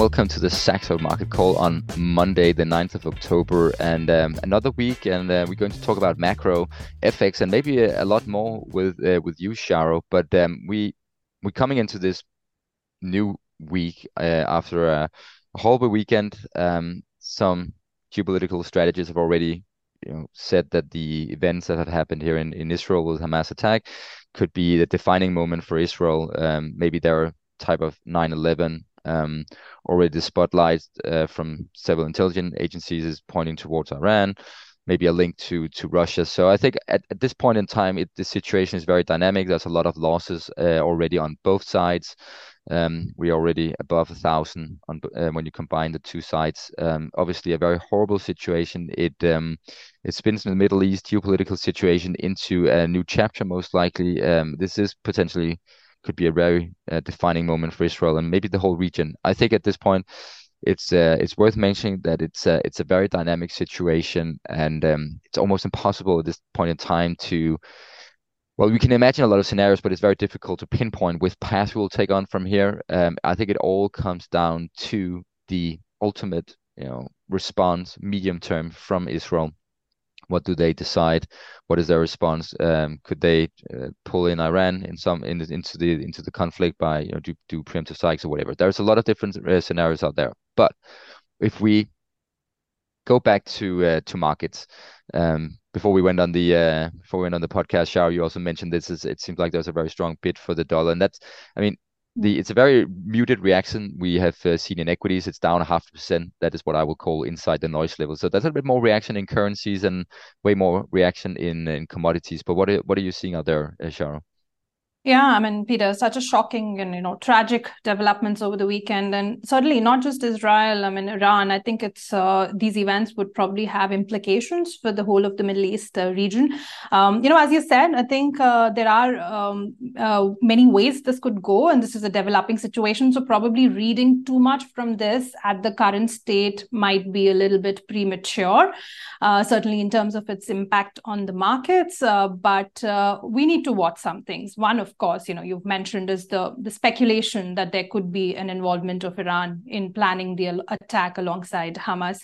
welcome to the Saxo Market Call on Monday, the 9th of October, and um, another week. And uh, we're going to talk about macro, FX, and maybe a, a lot more with uh, with you, Charu. But um, we we're coming into this new week uh, after a, a horrible weekend. Um, some geopolitical strategists have already you know, said that the events that have happened here in, in Israel with Hamas attack could be the defining moment for Israel. Um, maybe there are type of 9/11 um, already the spotlight uh, from several intelligence agencies is pointing towards Iran, maybe a link to to Russia. So I think at, at this point in time, it, the situation is very dynamic. There's a lot of losses uh, already on both sides. Um, we're already above a thousand on, uh, when you combine the two sides. Um, obviously, a very horrible situation. It um, it spins the Middle East geopolitical situation into a new chapter, most likely. Um, this is potentially could be a very uh, defining moment for Israel and maybe the whole region. I think at this point, it's uh, it's worth mentioning that it's uh, it's a very dynamic situation, and um, it's almost impossible at this point in time to. Well, we can imagine a lot of scenarios, but it's very difficult to pinpoint which path we'll take on from here. Um, I think it all comes down to the ultimate, you know, response, medium term from Israel what do they decide? What is their response? Um, could they uh, pull in Iran in some in into the into the conflict by you know do, do preemptive strikes or whatever? There's a lot of different uh, scenarios out there. But if we go back to uh, to markets, um, before we went on the uh, before we went on the podcast, Charu, you also mentioned this is it seems like there's a very strong bid for the dollar, and that's I mean the it's a very muted reaction we have uh, seen in equities. It's down a half percent. That is what I would call inside the noise level. So there's a bit more reaction in currencies and way more reaction in in commodities. But what are, what are you seeing out there, uh, Charu? Yeah, I mean, Peter, such a shocking and you know tragic developments over the weekend, and certainly not just Israel. I mean, Iran. I think it's uh, these events would probably have implications for the whole of the Middle East uh, region. Um, you know, as you said, I think uh, there are um, uh, many ways this could go, and this is a developing situation. So probably reading too much from this at the current state might be a little bit premature. Uh, certainly in terms of its impact on the markets, uh, but we need to watch some things. One of of course, you know, you've mentioned is the the speculation that there could be an involvement of Iran in planning the attack alongside Hamas.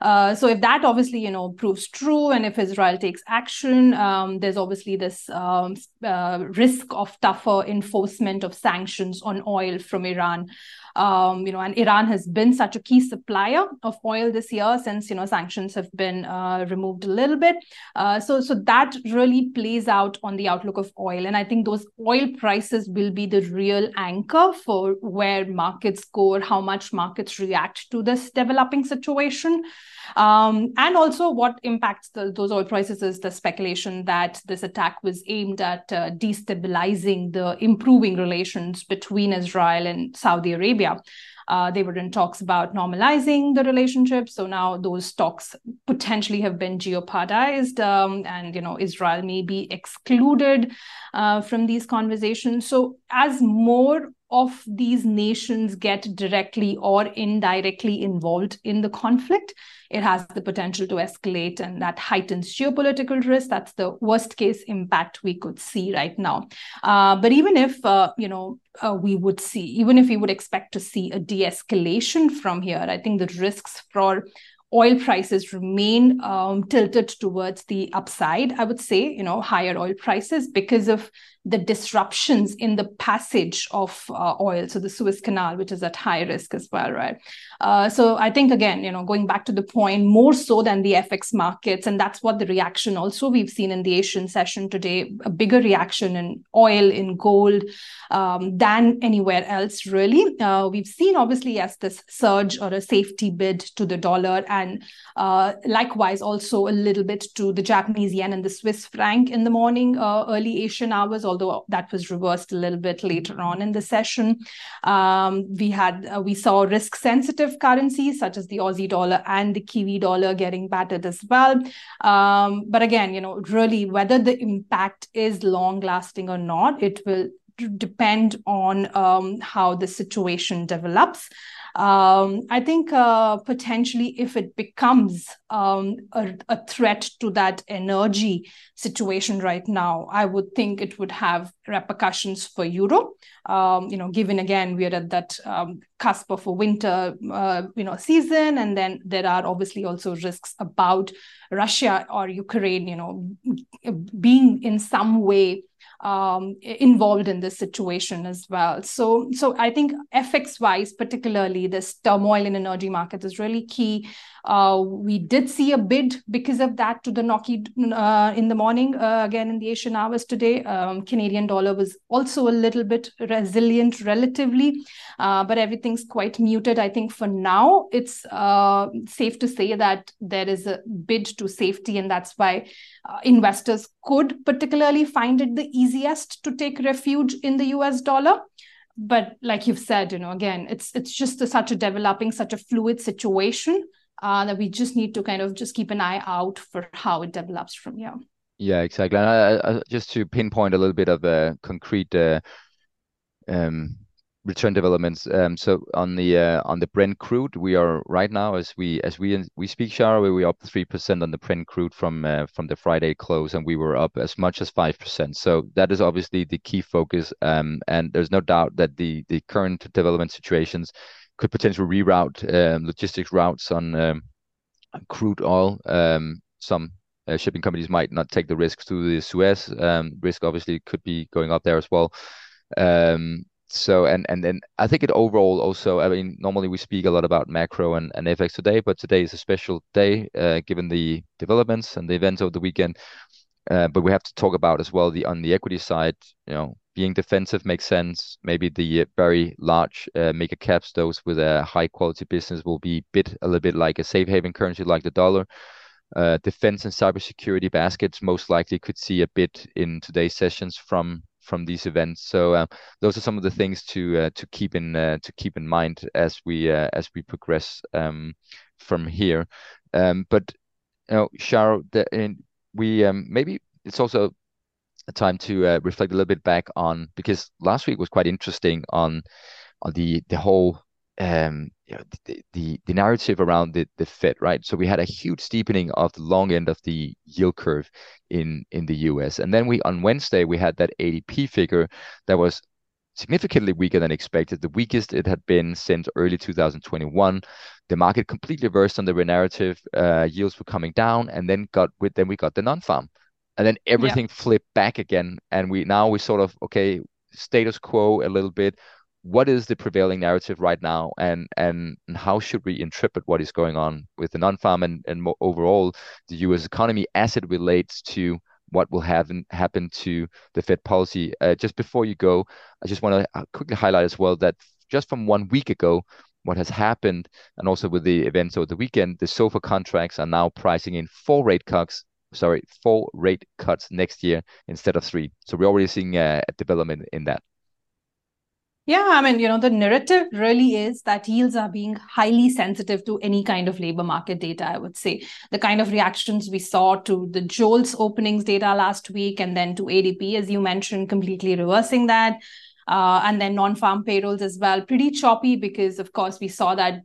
Uh, so if that obviously you know proves true, and if Israel takes action, um, there's obviously this um, uh, risk of tougher enforcement of sanctions on oil from Iran. Um, you know, and Iran has been such a key supplier of oil this year since you know sanctions have been uh, removed a little bit. Uh, so, so that really plays out on the outlook of oil, and I think those oil prices will be the real anchor for where markets go or how much markets react to this developing situation. Um, and also, what impacts the, those oil prices is the speculation that this attack was aimed at uh, destabilizing the improving relations between Israel and Saudi Arabia. Uh, they were in talks about normalizing the relationship. So now those talks potentially have been jeopardized, um, and you know Israel may be excluded uh, from these conversations. So as more of these nations get directly or indirectly involved in the conflict, it has the potential to escalate and that heightens geopolitical risk. That's the worst case impact we could see right now. Uh, but even if, uh, you know, uh, we would see, even if we would expect to see a de escalation from here, I think the risks for oil prices remain um, tilted towards the upside, I would say, you know, higher oil prices because of the disruptions in the passage of uh, oil. So the Suez Canal, which is at high risk as well, right? Uh, so I think again, you know, going back to the point, more so than the FX markets, and that's what the reaction also we've seen in the Asian session today, a bigger reaction in oil, in gold, um, than anywhere else, really. Uh, we've seen obviously yes, this surge or a safety bid to the dollar, and uh, likewise also a little bit to the Japanese yen and the Swiss franc in the morning, uh, early Asian hours although that was reversed a little bit later on in the session. Um, we had uh, we saw risk sensitive currencies such as the Aussie dollar and the Kiwi dollar getting battered as well. Um, but again, you know, really whether the impact is long lasting or not, it will depend on um, how the situation develops. Um, I think uh, potentially if it becomes um, a, a, threat to that energy situation right now, I would think it would have repercussions for Europe. Um, you know, given again we are at that um, cusp of a winter, uh, you know, season, and then there are obviously also risks about Russia or Ukraine, you know, being in some way um, involved in this situation as well. So, so I think FX wise, particularly this turmoil in energy markets is really key. Uh, we did see a bid because of that to the NOK uh, in the morning, uh, again in the Asian hours today. Um, Canadian dollar was also a little bit resilient relatively, uh, but everything's quite muted. I think for now, it's uh, safe to say that there is a bid to safety, and that's why investors could particularly find it the easiest to take refuge in the US dollar but like you've said you know again it's it's just a, such a developing such a fluid situation uh, that we just need to kind of just keep an eye out for how it develops from here. Yeah, exactly. And I, I, just to pinpoint a little bit of a concrete uh, um, return developments. Um, so on the uh, on the Brent crude, we are right now as we as we we speak, Charu, we are up three percent on the Brent crude from uh, from the Friday close, and we were up as much as five percent. So that is obviously the key focus. Um, and there's no doubt that the the current development situations could potentially reroute um, logistics routes on um, crude oil. Um, some uh, shipping companies might not take the risks to the Suez. risk obviously could be going up there as well. so and and then I think it overall also. I mean, normally we speak a lot about macro and, and FX today, but today is a special day uh, given the developments and the events of the weekend. Uh, but we have to talk about as well the on the equity side. You know, being defensive makes sense. Maybe the very large uh, mega caps, those with a high quality business, will be bit a little bit like a safe haven currency, like the dollar. Uh, defense and cybersecurity baskets most likely could see a bit in today's sessions from from these events. So uh, those are some of the things to uh, to keep in uh, to keep in mind as we uh, as we progress um, from here. Um, but you know, Charu, the, we um, maybe it's also time to uh, reflect a little bit back on because last week was quite interesting on on the the whole um you know, the, the, the narrative around the the Fed, right? So we had a huge steepening of the long end of the yield curve in in the U.S. And then we on Wednesday we had that ADP figure that was significantly weaker than expected, the weakest it had been since early 2021. The market completely reversed on the narrative. Uh, yields were coming down, and then got with then we got the non-farm and then everything yeah. flipped back again and we now we sort of okay status quo a little bit. What is the prevailing narrative right now? And and, and how should we interpret what is going on with the non-farm and, and overall the us economy as it relates to what will happen happen to the fed policy? Uh, just before you go i just want to uh, quickly highlight as well that just from one week ago what has happened and also with the events over the weekend the SOFR contracts are now pricing in four rate cuts sorry, four rate cuts next year instead of three. So we're already seeing a, a development in that. Yeah, I mean, you know, the narrative really is that yields are being highly sensitive to any kind of labor market data, I would say. The kind of reactions we saw to the JOLTS openings data last week and then to ADP, as you mentioned, completely reversing that. Uh, and then non-farm payrolls as well, pretty choppy because, of course, we saw that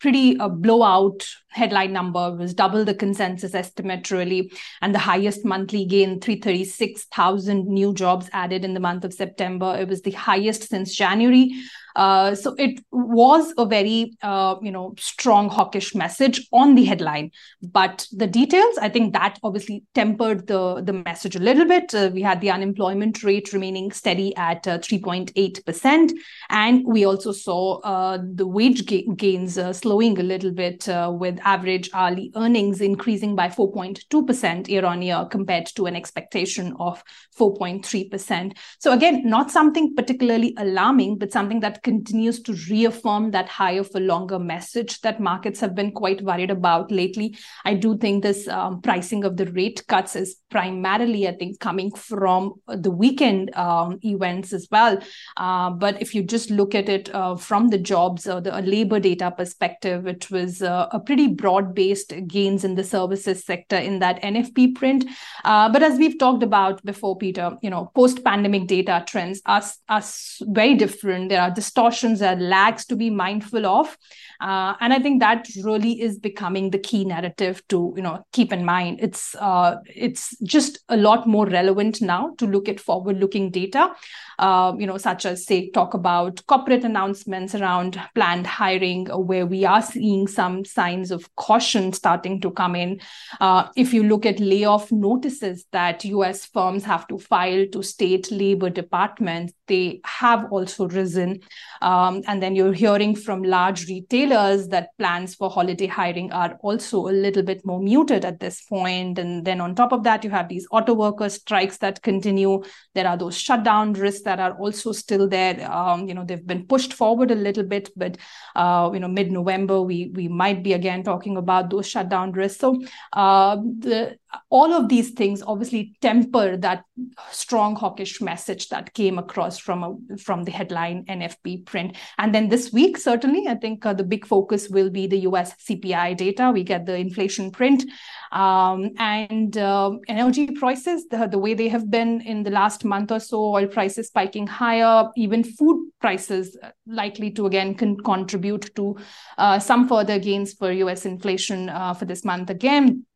pretty uh, blowout headline number was double the consensus estimate really. And the highest monthly gain 336,000 new jobs added in the month of September. It was the highest since January uh, so it was a very uh, you know strong hawkish message on the headline. But the details i think that obviously tempered the the message a little bit. Uh, we had the unemployment rate remaining steady at 3.8% uh, and we also saw uh, the wage ga- gains slowing a little bit with average hourly earnings increasing by 4.2% year on year compared to an expectation of 4.3% so again not something particularly alarming but something that continues to reaffirm that higher for longer message that markets have been quite worried about lately. I do think this um, pricing of the rate cuts is primarily, I think, coming from the weekend um, events as well. Uh, but if you just look at it uh, from the jobs or the labor data perspective, it was uh, a pretty broad based gains in the services sector in that NFP print. Uh, but as we've talked about before, Peter, you know, post pandemic data trends are, are very different. There are distortions and lags to be mindful of. Uh, and I think that really is becoming the key narrative to you know keep in mind. It's uh, it's just a lot more relevant now to look at forward-looking data, uh, you know, such as say talk about corporate announcements around planned hiring, where we are seeing some signs of caution starting to come in. Uh, if you look at layoff notices that U.S. firms have to file to state labor departments, they have also risen, um, and then you're hearing from large retailers that plans for holiday hiring are also a little bit more muted at this point. And then on top of that, you have these auto worker strikes that continue. There are those shutdown risks that are also still there. Um, you know, they've been pushed forward a little bit, but uh, you know, mid-November we we might be again talking about those shutdown risks. So uh, the all of these things obviously temper that strong hawkish message that came across from a, from the headline NFP print. And then this week, certainly, I think uh, the big focus will be the US CPI data. We get the inflation print um, and uh, energy prices, the, the way they have been in the last month or so, oil prices spiking higher, even food prices likely to again con- contribute to uh, some further gains for US inflation uh, for this month again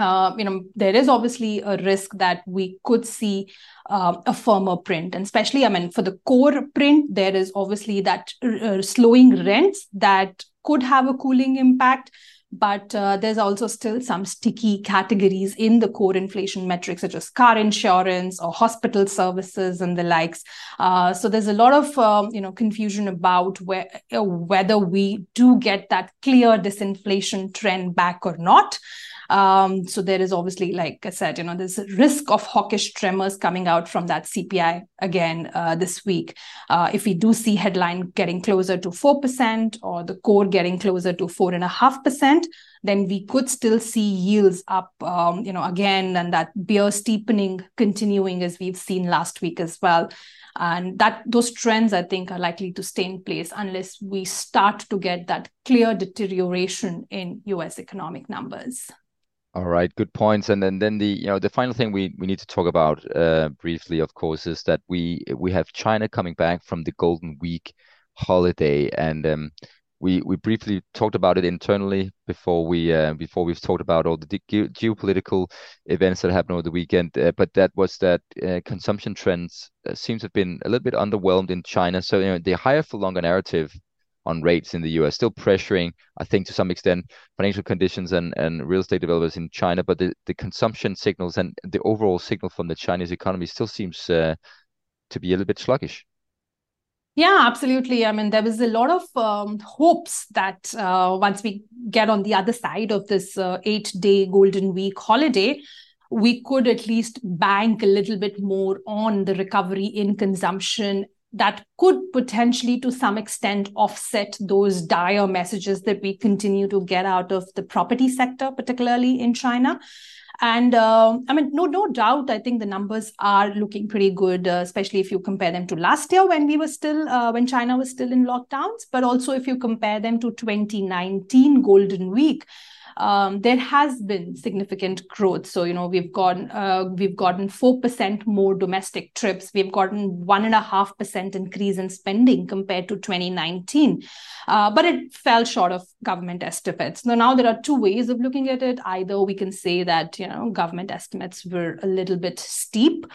uh, you know, there is obviously a risk that we could see uh, a firmer print, and especially, I mean, for the core print, there is obviously that uh, slowing rents that could have a cooling impact. But uh, there's also still some sticky categories in the core inflation metrics, such as car insurance or hospital services and the likes. Uh, so there's a lot of um, you know confusion about where, whether we do get that clear disinflation trend back or not. Um, so there is obviously, like I said, you know, there's a risk of hawkish tremors coming out from that CPI again uh, this week. Uh, if we do see headline getting closer to 4% or the core getting closer to 4.5%, then we could still see yields up, um, you know, again, and that bear steepening continuing as we've seen last week as well and that those trends i think are likely to stay in place unless we start to get that clear deterioration in us economic numbers all right, good points. And then, then the you know the final thing we, we need to talk about uh, briefly, of course, is that we we have China coming back from the Golden Week holiday, and um, we we briefly talked about it internally before we uh, before we've talked about all the ge- geopolitical events that happened over the weekend. Uh, but that was that uh, consumption trends uh, seems to have been a little bit underwhelmed in China. So you know the higher for longer narrative on rates in the US, still pressuring, I think, to some extent, financial conditions and, and real estate developers in China. But the, the consumption signals and the overall signal from the Chinese economy still seems uh, to be a little bit sluggish. Yeah, absolutely. I mean, there was a lot of um, hopes that uh, once we get on the other side of this uh, eight day Golden Week holiday, we could at least bank a little bit more on the recovery in consumption that could potentially, to some extent, offset those dire messages that we continue to get out of the property sector, particularly in China. And uh, I mean, no, no doubt, I think the numbers are looking pretty good, uh, especially if you compare them to last year when we were still, uh, when China was still in lockdowns, but also if you compare them to 2019 Golden Week um, there has been significant growth. So you know we've gotten uh, we've gotten four percent more domestic trips. We've gotten one and a half percent increase in spending compared to 2019, uh, but it fell short of government estimates. Now now there are two ways of looking at it. Either we can say that you know government estimates were a little bit steep,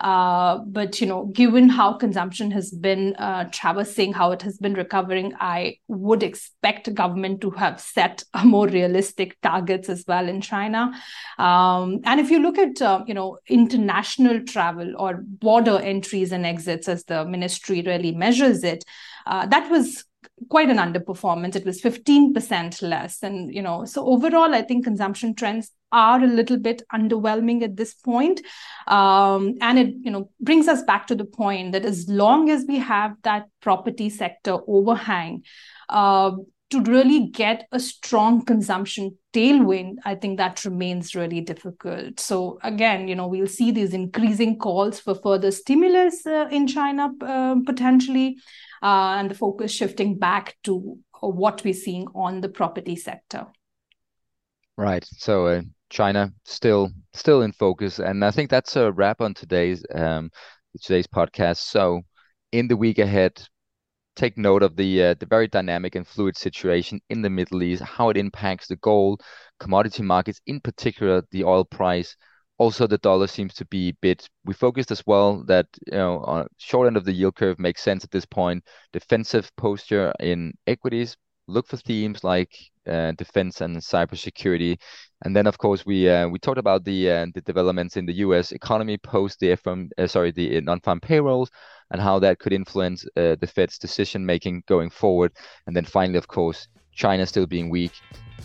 uh, but you know given how consumption has been uh, traversing, how it has been recovering, I would expect government to have set a more realistic realistic targets as well in China. Um, and if you look at uh, you know international travel or border entries and exits as the ministry really measures it, uh, that was quite an underperformance. It was 15% less. And, you know, so overall, I think consumption trends are a little bit underwhelming at this point. Um, and it, you know, brings us back to the point that as long as we have that property sector overhang, uh, to really get a strong consumption tailwind, I think that remains really difficult. So again, you know, we'll see these increasing calls for further stimulus uh, in China uh, potentially, uh, and the focus shifting back to what we're seeing on the property sector. Right. So uh, China still still in focus, and I think that's a wrap on today's um, today's podcast. So in the week ahead, take note of the uh, the very dynamic and fluid situation in the Middle East, how it impacts the gold commodity markets, in particular the oil price. Also, the dollar seems to be a bit. We focused as well that you know on short end of the yield curve makes sense at this point. Defensive posture in equities. Look for themes like uh, defense and cybersecurity, and then of course we uh, we talked about the uh, the developments in the U.S. economy post the FM, uh, sorry the non-farm payrolls and how that could influence uh, the Fed's decision making going forward. And then finally, of course, China still being weak.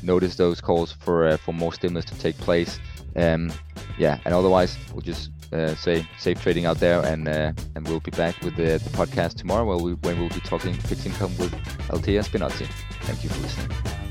Notice those calls for uh, for more stimulus to take place. Um, yeah, and otherwise, we'll just uh, say safe trading out there, and uh, and we'll be back with the, the podcast tomorrow, where we when we'll be talking fixed income with Althea Spinozzi. Thank you for listening.